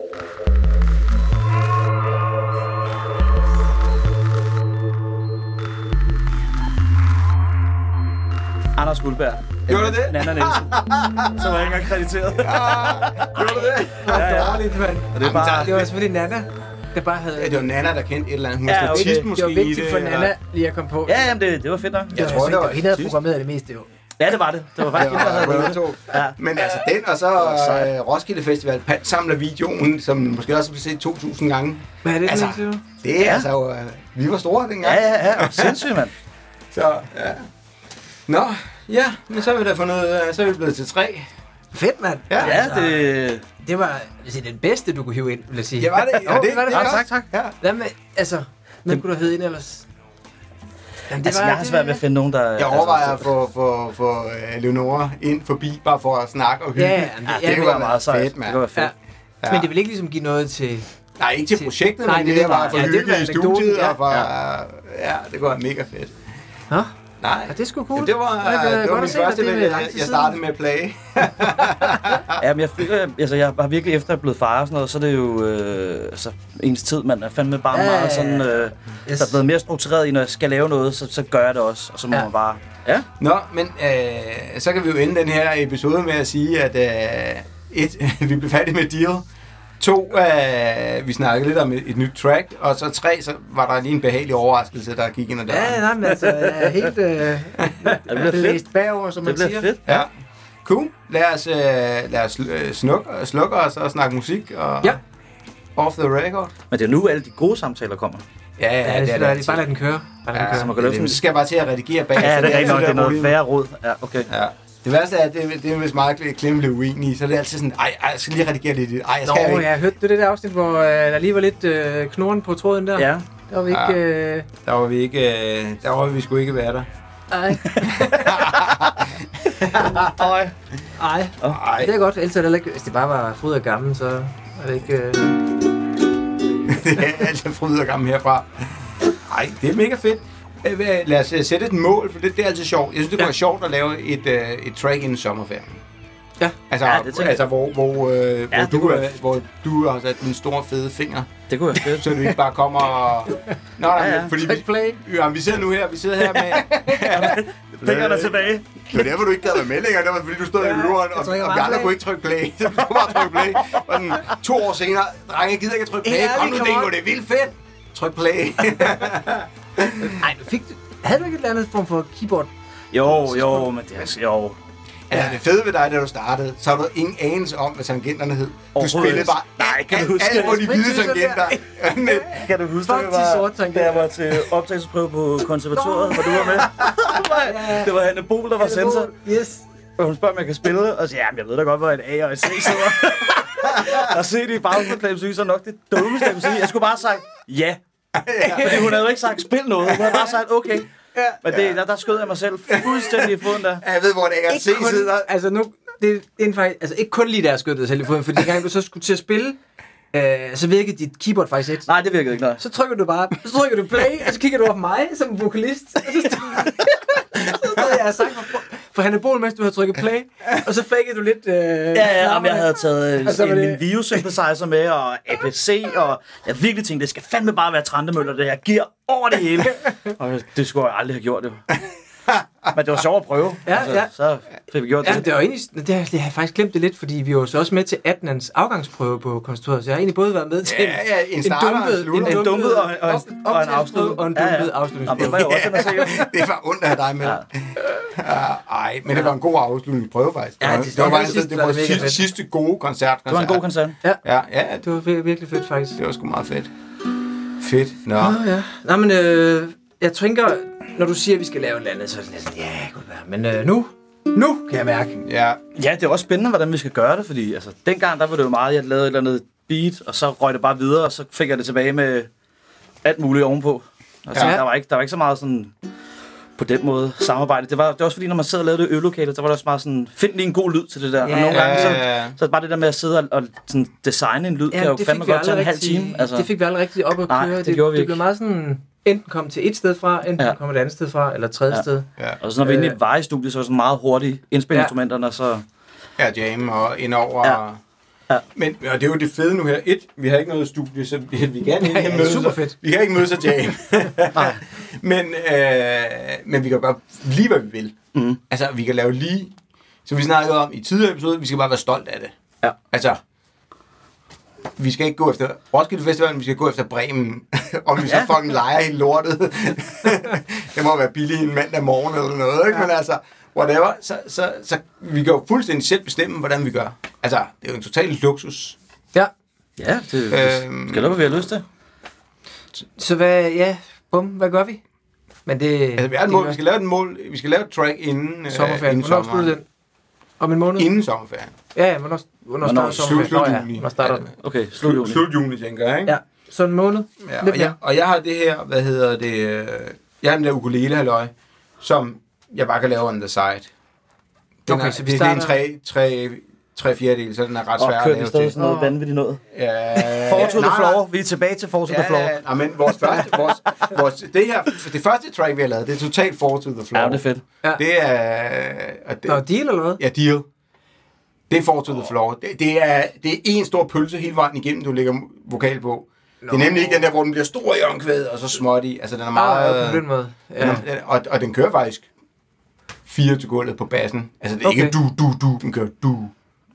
Anders Guldberg. Gjorde du det? Nana Nielsen. Så var jeg ikke engang krediteret. Gjorde du det? Ja, ja. Dårligt, mand. Og det er bare... Det var selvfølgelig Nana, der bare havde... Ja, det var Nana, der kendte et eller andet. Hun Ja, var okay. statist det måske var vigtigt det. for Nana lige at komme på. Ja, jamen, det, det var fedt nok. Jeg tror, det var Hende havde sidst. programmeret det meste, jo. Ja, det var det. Det var faktisk havde ja, det. to. Ja. Men altså den, og så øh, Roskilde Festival, samler videoen, som måske også har set 2.000 gange. Hvad er det Altså, en interview? Det er ja. altså jo, øh, vi var store dengang. Ja, ja, ja. Sindssygt, mand. Så, ja. Nå, ja, men så er vi da fundet, så er vi blevet til tre. Fedt, mand. Ja, Ja, det... Det var altså, den bedste, du kunne hive ind, vil jeg sige. ja var det? Ja, det var det. er Ja, godt. tak, tak. Ja. Hvad med, altså, hvem kunne du have ind Jamen, Altså, jeg har svært ved at finde nogen, der... Jeg overvejer at få, få, få uh, Leonora ind forbi, bare for at snakke og hygge. Ja, ja, det- Ja, ja, det kunne være meget sejt. fedt, Det mand. kunne være fedt. Ja. Men det vil ikke ligesom give noget til... Nej, ikke til Til- projektet, Nej, men det det bare bare- for ja, det hygge i studiet. ja. Og for, ja, det kunne være mega fedt. Nå, Nej, ja, det er sgu cool. Jamen, det var, kan det var godt min se, at første det lang jeg, jeg startede med at plage. Ja, men jeg, føler, altså, jeg har virkelig efter at jeg blevet far og sådan noget, så er det jo øh, altså, ens tid, man er fandme bare Ja, meget sådan, øh, Yes. der er blevet mere struktureret i, når jeg skal lave noget, så, så gør jeg det også, og så må Ja. man bare... Ja, Nå, men øh, så kan vi jo ende den her episode med at sige, at øh, et, vi blev færdige med deal. To, øh, vi snakkede lidt om et, et nyt track. Og så tre, så var der lige en behagelig overraskelse, der gik ind ad døren. Ja, nej, men altså, jeg er helt øh, det læst bagover, som Det man siger. fedt. Ja. Cool. Lad os, øh, lad os øh, snukke, slukke os og snakke musik. Og Ja. Off the record. Men det er nu, alle de gode samtaler kommer. Ja, ja, Ja, det, det er det, det, bare lad den køre. Bare lad den Ja, køre. så man kan det, det, skal bare til at redigere bag. Ja, det er rigtigt nok, det er noget problem. færre råd. Ja, okay. Ja. Det værste er, at det, det er hvis meget Clem blev uenig så er det altid sådan, ej, ej, jeg skal lige redigere lidt. Ej, jeg skal Nå, ikke. jeg hørte du det der afsnit, hvor øh, der lige var lidt øh, knoren på tråden der? Ja, Der var vi ikke... Øh, Der var vi ikke, øh, der var vi sgu ikke være der. ej, ej. Ej, Det er godt, ellers er det ikke... Hvis det bare var fryd og gammel, så er det ikke... Øh, det er altid fryd og gammel herfra. Ej, det er mega fedt. Øh, Lad os øh, sætte et mål, for det, det er altid sjovt. Jeg synes, det kunne Ja. være sjovt at lave et, øh, et track inden sommerferien. Ja. Altså, Ja, det altså hvor, hvor, øh, Ja, hvor, du, øh, hvor du har sat din store fede finger, Det kunne være fedt. så du ikke bare kommer og... Nå, nej, Ja, ja. fordi vi, play. ja, vi sidder nu her, vi sidder her med... Fingrene tilbage. Det var derfor, du ikke gad være med længere. Det var fordi, du stod i øveren, og, og vi andre kunne ikke trykke play. Så du bare trykke play. Og sådan, to år senere, drenge, jeg gider ikke at trykke play. Ja, Kom nu, Dingo, det er vildt fedt. Tryk play. Nej, du fik... Havde du ikke et eller andet form for keyboard? Jo, jo, men det er jo. Altså, det fede ved dig, da du startede, så har du ingen anelse om, hvad tangenterne hed. Du spillede bare Nej, kan du huske alt på det? de hvide tangenter. Kan du huske, det de var, da jeg var til optagelsesprøve på konservatoriet, hvor du var med? Det var Hanne Bol, der var sensor. Yes. Og hun spørger, om jeg kan spille, og siger, jamen, jeg ved da godt, hvor et A og et C sidder. og se det i baggrundsreklamen, synes jeg nok det dummeste, jeg kunne sige. Jeg skulle bare have sagt ja. Fordi hun havde jo ikke sagt, spil noget. Hun havde bare sagt, okay. Men det, der, der skød jeg mig selv fuldstændig i foden der. Ja, Jeg ved, hvor det er at se Ikke kun, sidder. altså nu, det er en faktisk, altså ikke kun lige der jeg skød dig selv i foden, fordi gang du så skulle til at spille, øh, så virkede dit keyboard faktisk ikke. Nej, det virkede ikke, nej. Så trykker du bare, så trykker du play, og så kigger du over på mig som vokalist, og så så jeg og sang for, Hanne Bol, mens du havde trykket play, og så fakede du lidt... Øh, Ja, ja, om jeg havde taget øh, var en, det- min Vio-synthesizer med, og APC, og jeg virkelig tænkte, det skal fandme bare være Trandemøller, det her gear over det hele. og det skulle jeg aldrig have gjort, det. Men det var sjovt at prøve. Altså, Ja, ja. Så fik vi gjort Ja, det. det var egentlig, det, har- det har jeg faktisk glemt det lidt, fordi vi var jo så også med til 18'ens afgangsprøve på konservatoriet, så jeg har egentlig både været med til Ja, ja, en starter og en slutter. En dumpet og, og, en, og en afslutning. Og en Ja, ja. dumpet Nå, afslutningsprøve. det var jeg også jo. det var ondt at have dig med. Ja. Ej, men det var en god afslutningsprøve faktisk. Ja, det, det- det, var det var faktisk sidste, det der var sidste, gode koncert. Det var en god koncert. Ja, ja, Det var vir- virkelig fedt, faktisk. det var sgu meget fedt. Fedt. Nå. Åh, ja. Nå, men øh, jeg tænker, når du siger, at vi skal lave et eller andet, så er det sådan, ja, det kunne være. Men øh, nu, nu kan jeg mærke. Ja, Ja, det er også spændende, hvordan vi skal gøre det, fordi altså, dengang der var det jo meget, jeg lavede et eller andet beat, og så røg det bare videre, og så fik jeg det tilbage med alt muligt ovenpå. Altså, Ja. ja. der, var ikke, der var ikke så meget sådan på den måde samarbejde. Det var, det var også fordi, når man sad og lavede det i øvelokalet, så var der også meget sådan, find lige en god lyd til det der. Ja. og nogle gange, så, Ja. så bare det der med at sidde og, og sådan, designe en lyd, ja, kan jo fandme godt tage en halv time. Altså, det fik vi aldrig rigtig op at Nej, køre. det gjorde vi det ikke. blev meget sådan, enten kom til et sted fra, enten Ja. ja. kom et andet sted fra, eller et tredje Ja. sted. ja. og så når vi er inde i Øh. et vejestudie, så var det sådan meget hurtigt indspille Ja. instrumenterne, så... Ja, jam og indover. Ja. Ja. Men og det er jo det fede nu her. Et, vi har ikke noget studie, så vi, vi kan ikke Ja, ja, mødes. super fedt. Vi kan ikke mødes og jam. Men, øh, men vi kan gøre lige, hvad vi vil. Mhm. Altså, vi kan lave lige... Så vi snakkede om i tidligere episode, vi skal bare være stolt af det. Ja. Altså, vi skal ikke gå efter Roskilde Festival, vi skal gå efter Bremen. Om vi så Ja. fucking leger helt lortet. det må være billigt en mandag morgen eller noget, ikke? Men altså, whatever. Så, så, så vi kan jo fuldstændig selv bestemme, hvordan vi gør. Altså, det er jo en total luksus. Ja. Ja, det, Øhm. skal da, hvad vi har lyst til. Så hvad, ja, bum, hvad gør vi? Men det... Altså, vi har et mål. Vi skal lave et mål. Vi skal lave et track inden, øh, Sommerferien. inden Hvornår slutter den? Om en måned? Inden sommerferien. Ja, ja, hvornår, hvornår, Hvornår? starter Slut, slut Nå, ja, juni. Hvornår starter? Okay, slut juni. Slut juni, tænker jeg, ikke? Ja, så en måned. Ja, og, jeg, og jeg har det her, hvad hedder det, øh, jeg har den der ukulele halløj, som jeg bare kan lave on the side. Den Okay, er, så vi det, det er en starter- tre, tre, tre fjerdedel, så den er ret Og svær at lave til. sådan noget vanvittigt noget. Ja, Fall to the floor. Vi er tilbage til Fall to the floor. Ja, ja, men vores første, vores, vores, det her, det første track, vi har lavet, det er totalt fall to the floor. Ja, det er fedt. Det er... Og det, Nå, deal eller hvad? Ja, deal. Det er fall to the floor. Det, det, er, det er en stor pølse hele vejen igennem, du lægger vokal på. Det er nemlig ikke den der, hvor den bliver stor i omkvædet, og så småt i. Altså, den er Ah, meget... ja, på den måde. Den Ja. er, og, og den kører faktisk fire til gulvet på bassen. Altså, det er okay. ikke Okay. du, du, du, den kører du.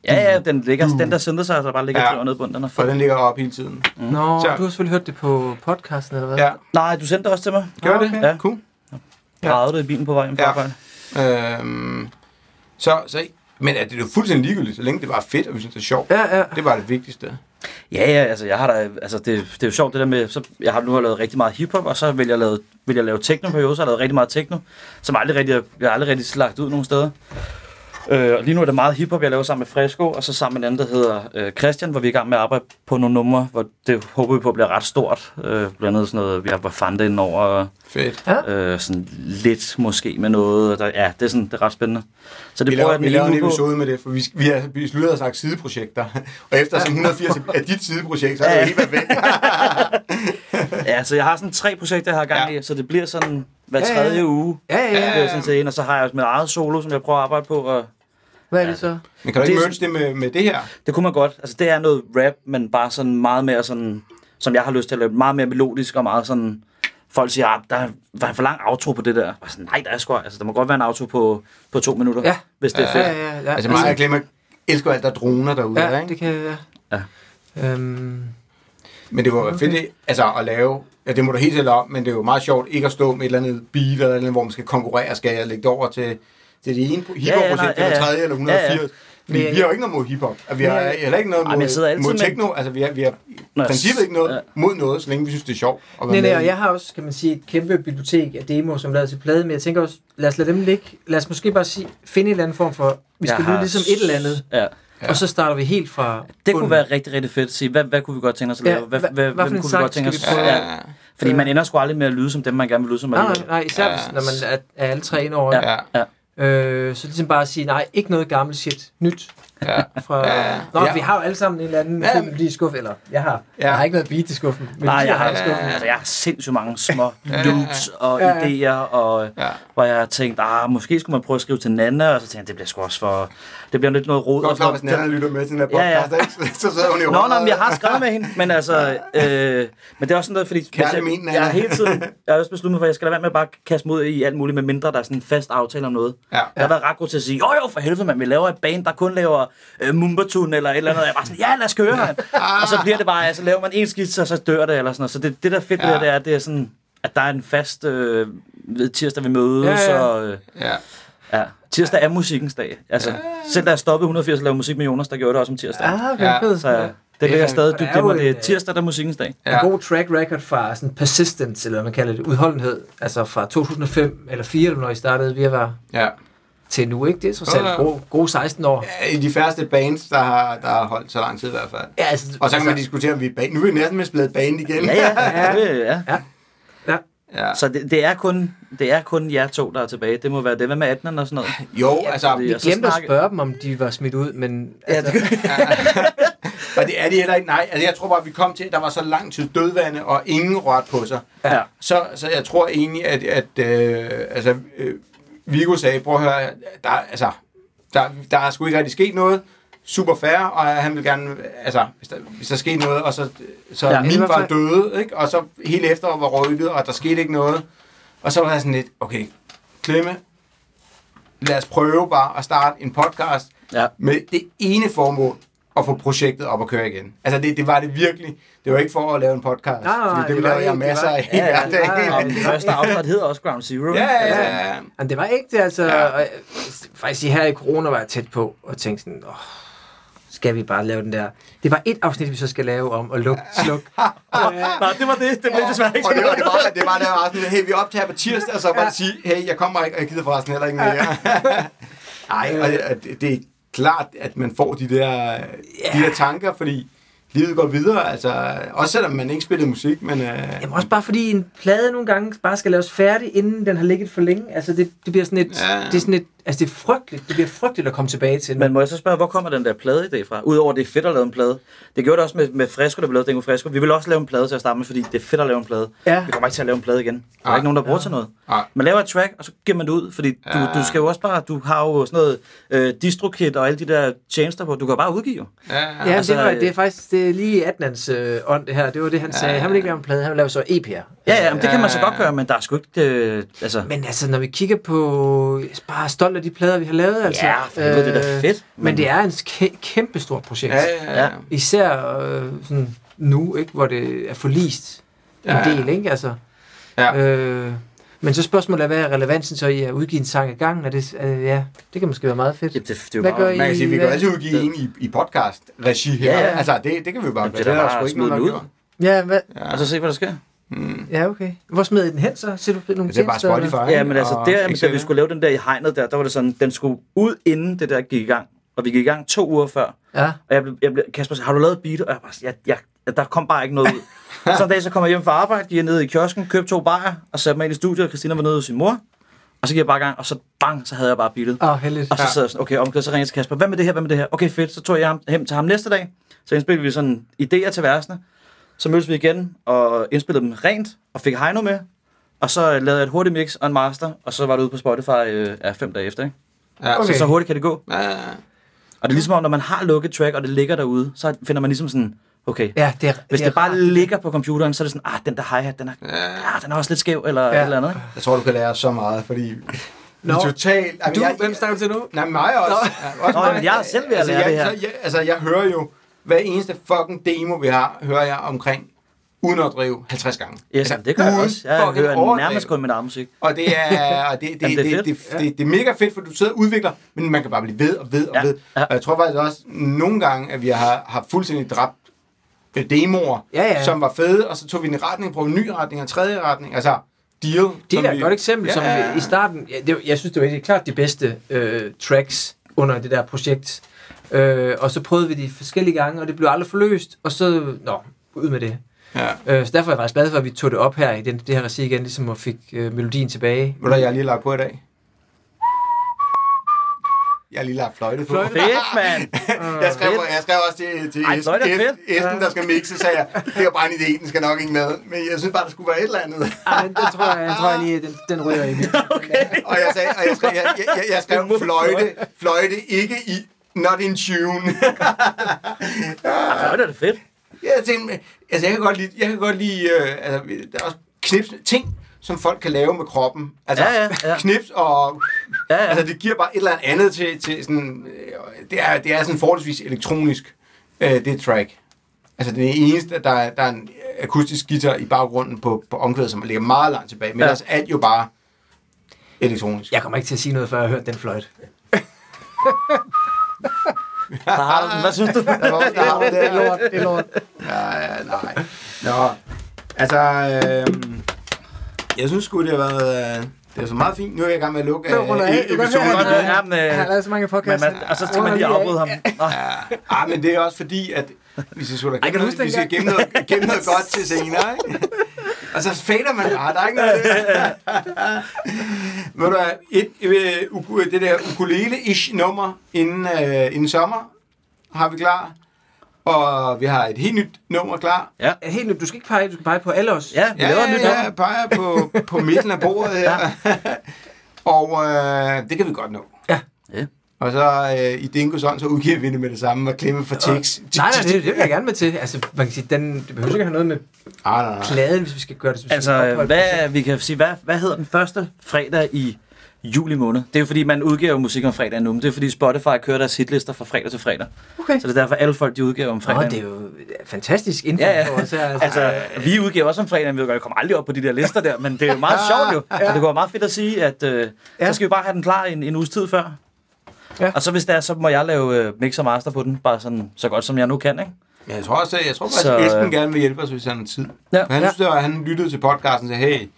Ja, ja, den, ligger, den der synthesizer, der bare ligger Ja. ja. nede på den, den er For fed. den ligger op hele tiden. Nå, Så- du har selvfølgelig hørt det på podcasten, eller hvad? Ja, Nej, du sendte det også til mig. gør Ah, det? okay. Ja. Cool. Ja. Drejede det i bilen på vej hjem fra Ja. arbejde. Øhm, så, så, men er det er jo fuldstændig ligegyldigt, så længe det er fedt, og vi synes, det er sjovt. Ja, ja. Det var det vigtigste. Ja, ja, altså jeg har da, altså det, det er jo sjovt det der med, så jeg har nu har lavet rigtig meget hiphop, og så vil jeg lave, vil jeg lave techno på så har jeg lavet rigtig meget techno, som aldrig rigtig, jeg har aldrig rigtig lagt ud nogen steder. Øh, og lige nu er det meget hiphop, jeg laver sammen med Fresco, og så sammen med en anden, der hedder øh, Christian, hvor vi er i gang med at arbejde på nogle numre, hvor det håber vi på bliver ret stort. Øh, blandt andet sådan noget, vi har Bafanda indover, og Fedt. øh, sådan lidt måske med noget. Der, ja, det er, sådan, det er ret spændende. Så det Vi laver, jeg den vi lige laver en nu på. episode med det, for vi, vi har besluttet at sagt sideprojekter. Og efter som 180 af dit sideprojekt, så er det jo helt perfekt. Ja, så jeg har sådan tre projekter, jeg har gang Ja. i, så det bliver sådan hver Ja, ja, tredje ja. uge. Ja, ja, Det ja. bliver sådan til en, og så har jeg også mit eget solo, som jeg prøver at arbejde på, og Hvad er det så? Men kan du ikke Det er merge det med, med det her? det kunne man godt. Altså, det er noget rap, men bare sådan meget mere sådan, som jeg har lyst til at lave, meget mere melodisk og meget sådan folk siger, at der var for lang outro på det der. Og sådan, nej, der er sgu, altså, der må godt være en outro på, på to minutter, Ja. hvis det er Ja, fedt. ja, ja. ja. Altså mig, jeg glemmer, elsker alt, der er droner derude, ja, ikke? det kan jeg, ja. Ja. Øhm, Men det var okay. fedt, altså at lave, ja, det må du helt selv om, men det er jo meget sjovt ikke at stå med et eller andet beat, eller, et eller andet, hvor man skal konkurrere, skal jeg lægge det over til, til det ene hiphop-projekt, nej, ja, eller ja. tredje, eller 180. Ja, ja. Men- vi har jo ikke noget mod hiphop, og vi har heller ikke noget Ej, mod, altid mod med- techno, altså vi har, vi har Nå, princippet ikke noget ja. mod noget, så længe vi synes, det er sjovt. at nej, nej, med og jeg har også, kan man sige, et kæmpe bibliotek af demoer, som lavet til plade, men jeg tænker også, lad os lade dem ligge. Lad os måske bare sige, finde en eller anden form for, vi skal Jeg lyde har ligesom et eller andet, Ja. ja. og så starter vi helt fra Det kunne bunden. være rigtig, rigtig fedt at sige, hvad, hvad kunne vi godt tænke os at Ja, lave? Hvad, hvad- hvad, hvad kunne vi godt tænke os? vi prøve? Ja, Fordi man ender sgu aldrig med at lyde som dem, man gerne vil lyde som. Nej, nej, nej, især Ja. hvis, når man er, er alle tre ind over. ja, ja, Øh, så ligesom bare at sige, nej, ikke noget gammelt shit, nyt. ja. Fra, Ja. Nå, Ja. vi har jo alle sammen en eller anden Ja. ja. melodi i skuffen, eller jeg har, Ja. jeg har ikke noget beat i skuffen. Men Nej, jeg har, i skuffen. altså, jeg har sindssygt mange små loops og Ja, ja. idéer, og, Ja. hvor jeg har tænkt, ah, måske skulle man prøve at skrive til Nana, og så tænkte jeg, det bliver sgu også for... Det bliver lidt noget rod. Godt og klar, sådan hvis. Nana lytter med til den her Ja, ja. podcast, ikke? så sidder hun i Nå, nej, men jeg har skrevet med hende, men altså, øh, men det er også sådan noget, fordi Kærlig jeg, ment, Nana. jeg, har hele tiden, jeg har også besluttet mig for, at jeg skal lade være med at bare kaste ud i alt muligt, med mindre der er sådan en fast aftale om noget. Ja. Jeg har været ret god til at sige, jo jo, for helvede, man, vi laver et band, der kun laver øh, Mumbatun eller et eller andet. Og jeg bare sådan, ja, lad os køre, man. og så bliver det bare, altså laver man en skitse, og så dør det, eller sådan noget. Så det, det der er fedt ved Ja. det, det er, det er sådan, at der er en fast øh, ved tirsdag, vi mødes, Ja, ja. og øh, Ja. Ja, tirsdag er musikkens dag. Altså, selv da jeg stoppede 180 at lave musik med Jonas, der gjorde det også om tirsdag. Ah, okay, Ja, ja, fedt. Så det ligger stadig Og dybt i mig. Det er en, tirsdag, der er musikkens dag. En Ja. god track record fra sådan persistence, eller hvad man kalder det, udholdenhed, altså fra 2005 eller 4, eller når I startede, vi var ja. til nu, ikke? Det er trods alt Ja, ja. gode, gode 16 år. I de færreste bands, der har, der har holdt så lang tid i hvert fald. Ja, altså, Og så kan man altså, diskutere, om vi er band. Nu er vi næsten blevet band igen. Ja, ja. Ja. Det, ja. ja. Så det, det, er kun, det er kun jer to, der er tilbage. Det må være det. Hvad med 18'eren og sådan noget? Jo, altså, vi glemte at snakke- spørge dem, om de var smidt ud, men altså, og det er de heller ikke. Nej, altså jeg tror bare, vi kom til, at der var så lang tid dødvande, og ingen rørt på sig. Ja. Så, så jeg tror egentlig, at, at øh, altså, øh, Viggo sagde, prøv at høre, der, altså, der, der er sgu ikke rigtig sket noget. Super fair, og han vil gerne, altså, hvis der, hvis der skete noget, og så, så Ja, ja, min fald- døde, ikke? og så hele efteråret var røgtet, og der skete ikke noget. Og så var jeg sådan lidt, okay, Klemme, lad os prøve bare at starte en podcast Ja. med det ene formål at få projektet op at køre igen. Altså det, det var det virkelig. Det var ikke for at lave en podcast. Nej, nej, det det var laver jeg masser var- af i Ja, ja, hverdagen. nej, Og den første afsnit hedder også Ground Zero. Ja, ja, ja, ja. Men det var ikke det, altså. Ja. Ja. Og, jeg- faktisk her i corona var jeg tæt på, og tænkte sådan, åh, skal vi bare lave den der... Det var et afsnit, vi så skal lave om at lukke, slukke. Nej, det var det. Det blev desværre ikke Og det var, det var, det var der var sådan, hey, vi optager på tirsdag, og så bare sige, hey, jeg kommer ikke, og jeg gider forresten heller ikke mere. Nej, og det, det, det er klart, at man får de der, de der tanker, fordi livet går videre, altså, også selvom man ikke spillede musik, men... Øh, Jamen også bare fordi en plade nogle gange bare skal laves færdig, inden den har ligget for længe. Altså det, det bliver sådan et, Ja. ja. det er sådan et, altså det er frygteligt, det bliver frygteligt at komme tilbage til. Men må jeg så spørge, hvor kommer den der plade-idé fra? Udover det er fedt at lave en plade. Det gjorde det også med, med Fresco, der blev lavet Dingo Fresco. Vi vil også lave en plade til at starte med, fordi det er fedt at lave en plade. Ja. Vi kommer ikke til at lave en plade igen. Der er Nej. ikke nogen, der bruger til noget. Nej. Man laver et track, og så giver man det ud, fordi du, Ja. du skal jo også bare, du har jo sådan noget øh, distrokit og alle de der tjenester på, du kan bare udgive ja, Ja, ja. altså, det, var, øh, det er faktisk det er lige Adnans øh, ånd, det her. Det var det, han sagde. Han ville ikke lave en plade, han ville lave så EP'er. Ja, ja, men det kan man så Ja. godt gøre, men der er sgu ikke, øh, altså... Men altså, når vi kigger på... Bare stolt af de plader, vi har lavet, altså. Ja, for helvede, det er da fedt. Men det er en kæ- kæmpe stort projekt. Ja, ja, ja. Især øh, sådan nu, ikke, hvor det er forlist en Ja. del, ikke? Altså, Ja. øh, men så spørgsmålet er, hvad er relevansen så i at udgive en sang i gang? Er det, øh, ja, det kan måske være meget fedt. Ja, det, det er Hvad bare, gør I? Man kan sige, vi kan altid udgive en i, i podcast-regi her. Ja, ja. Altså, det, det kan vi jo bare Jamen, gøre. det er da der bare sgu at smide nogen, den der ud. Ja, hvad? Ja. og så se, hvad der sker. Mm. Ja, okay. Hvor smed I den hen så? Ser du nogle Det er bare tjenester, eller? Spotify. Ja, men altså, der, da Excel. vi skulle lave den der i hegnet der, der var det sådan, den skulle ud inden det der gik i gang. Og vi gik i gang to uger før. Ja. Og jeg blev, jeg blev, Kasper sagde, har du lavet et beat? Og jeg bare, jeg, jeg, der kom bare ikke noget ud. så en dag, så kommer jeg hjem fra arbejde, gik jeg ned i kiosken, købte to bajer, og satte mig ind i studiet, og Christina var nede hos sin mor. Og så gik jeg bare i gang, og så bang, så havde jeg bare beatet. Åh, oh, heldigt. Og så sad jeg sådan, okay, omkring, så ringede jeg til Kasper, hvad med det her, hvad med det her? Okay, fedt, så tog jeg ham, hen til ham næste dag. Så indspillede vi sådan idéer til versene. Så mødtes vi igen og indspillede dem rent, og fik Heino med. Og så lavede jeg et hurtigt mix og en master, og så var det ude på Spotify øh, ja, fem dage efter. Ikke? Ja. Okay. Så, så hurtigt kan det gå. Ja, ja, Og det er ligesom om, når man har lukket track, og det ligger derude, så finder man ligesom sådan, Okay. Ja, det er, Hvis det, er bare rart. ligger på computeren, så er det sådan, ah, den der hi-hat, den er, ja. ah, den er også lidt skæv, eller ja. et eller andet. Ikke? Jeg tror, du kan lære så meget, fordi Nå. er totalt... Jamen, Du, jeg, hvem snakker du til nu? Nej, mig også. Ja, også Nå, mig. men jeg selv at altså, lære jeg, det her. Så, jeg, altså, jeg hører jo, hver eneste fucking demo, vi har, hører jeg omkring, uden at drive 50 gange. Yes, altså, det gør jeg også. Jeg hører overdrevet. nærmest kun min armmusik. Og det er, og det, det, Jamen, det, det er det, det, fedt. det, det, er mega fedt, for du sidder og udvikler, men man kan bare blive ved og ved og Ja, ved. ja. Og jeg tror faktisk også nogle gange, at vi har, har fuldstændig dræbt øh, demoer, Ja, ja. som var fede, og så tog vi en retning, prøvede en ny retning og en tredje retning. Altså, deal. Det er vi- et godt eksempel, Ja, som ja, ja. i starten, ja, det, jeg synes, det var helt klart de bedste øh, tracks under det der projekt. Øh, og så prøvede vi de forskellige gange, og det blev aldrig forløst, og så, nå, ud med det. Ja. Øh, så derfor er jeg faktisk glad for, at vi tog det op her i den, det her regi igen, ligesom og fik øh, melodien tilbage. Hvad jeg har lige lagt på i dag? Jeg har lige lagt fløjte på. Fløjte? Fedt, mand! Jeg skrev, jeg skrev også til, til Ej, Esben, er fedt. Esben, der skal mixe, sagde jeg, det er bare en idé, den skal nok ikke med. Men jeg synes bare, der skulle være et eller andet. Ej, den tror jeg, den tror jeg lige, den, den ryger i mit. Og jeg, sagde, og jeg skrev, jeg, jeg, jeg, jeg skrev fløjte, fløjte ikke i not in tune. Ej, hvor er det fedt. jeg tænkte, altså jeg kan godt lide, jeg kan godt lide øh, altså, der er også knips, ting, som folk kan lave med kroppen. Altså Ja, ja, ja. knips og... Ja, ja. Altså det giver bare et eller andet til, til sådan... Øh, det, er, det er sådan forholdsvis elektronisk, øh, det track. Altså det er det eneste, der, er- der er en akustisk guitar i baggrunden på, på omkvædet, som ligger meget langt tilbage. Men Ja. ja. ellers er alt jo bare elektronisk. Jeg kommer ikke til at sige noget, før jeg har hørt den fløjte. Der har du den. Hvad synes du? Der var, der har du det, Det er lort, det er lort. Ja, ja, nej. Nå, altså, øh, jeg synes sgu, det har været, øh, det er så meget fint. Nu er jeg i gang med at lukke øh, episoden. han- øh, Han har lavet så mange Men podcasts. man, og så skal man lige afbryde ham. Ja, ah, men det er også fordi, at vi skal, da gemme du noget, huske vi skal gemme noget, gemme noget godt til senere, ikke? Og så fader man, ah, der er ikke noget. Ved du et, øh, uku- det der ukulele-ish nummer inden, øh, inden sommer har vi klar. Og vi har et helt nyt nummer klar. ja. Helt nyt. Du skal ikke pege, du skal pege på alle os. Ja, vi Ja, laver et ja, nyt ja, nummer. jeg peger på, på midten af bordet her. og øh, det kan vi godt nå. Ja. Ja. Og så øh, i Dingo's ånd, så udgiver vi det med det samme og klemme for tics. Nej, nej, det, det vil jeg gerne med til. Altså, man kan sige, den, det behøver ikke have noget med Ah, nej, nej. pladen, hvis vi skal gøre det. Hvis vi skal Altså, opholde hvad, vi kan sige, hvad, hvad hedder den første fredag i juli måned? Det er jo fordi, man udgiver jo musik om fredagen nu, men det er fordi Spotify kører deres hitlister fra fredag til fredag. Okay. Så det er derfor, alle folk, de udgiver om Nå, fredagen. det er jo fantastisk info Ja, ja. for os her. Altså, Altså, vi udgiver også om fredagen, vi kommer aldrig op på de der lister der, men det er jo meget sjovt jo. Så det kunne være meget fedt at sige, at øh, Ja. så skal vi bare have den klar en, en uges tid før. Ja. Og så hvis det er, så må jeg lave øh, mix og master på den, bare sådan så godt som jeg nu kan, ikke? Men jeg tror også, jeg tror faktisk, Så, at Esben øh, gerne vil hjælpe os, hvis han har tid. Ja. Han, Ja. synes, var, han lyttede til podcasten og sagde, hey,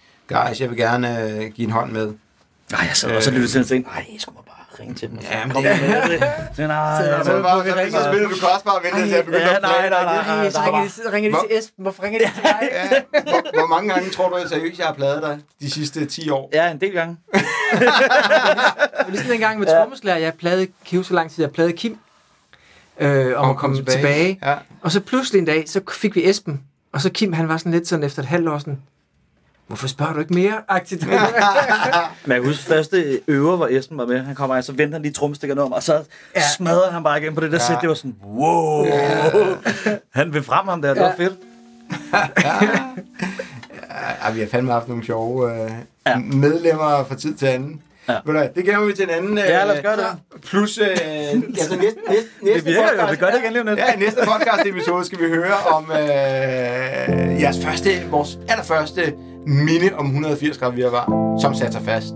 guys, jeg vil gerne øh, give en hånd med. Nej, jeg sad også og lyttede til den og tænkte, nej, jeg skulle ringe til dem. og så Ja, men komme det- med det. Så, nej, Så- jeg Så, må- bare, så, så spiller du kostbar og venter til at begynde Ja, at nej, nej, nej, Ej, så ringer de, så ringer de til Esben. Hvorfor ringer de til dig? Ja, hvor, hvor mange gange tror du seriøst, jeg har pladet dig de sidste 10 år? Ja, en del gange. Det var ligesom dengang med trommeslager, jeg plagede Kiv så lang tid, jeg plagede Kim. Øh, om at komme tilbage. tilbage. Ja. Og så pludselig en dag, så fik vi Esben. Og så Kim, han var sådan lidt sådan efter et halvt år sådan, hvorfor spørger du ikke mere? Agtigt. Men jeg kan huske første øver, hvor Esben var med. Han kommer og så venter han lige tromstikkerne om, og så Ja. smadrer han bare igen på det der Ja. sæt. Det var sådan, wow. Han vil frem ham der, det var Ja. fedt. Ja, vi har fandme haft nogle sjove øh, Ja. ja. medlemmer fra tid til anden. Ja. Ja. Ved du, hvad, det gemmer vi til en anden. Øh, Ja, lad os gøre det. Plus, øh, altså næste, næste, næste Det virker jo, vi gør det igen lige. Ja, i næste podcast episode skal vi høre om øh, jeres første, vores allerførste minde om 180 grader virvar, som satte sig fast.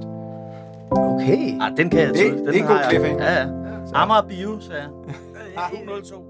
Okay. Ah, den kan jeg Det- tåle. Den det er en god cliffhanger. Ja, ja. Amager Bio, sagde jeg. 202.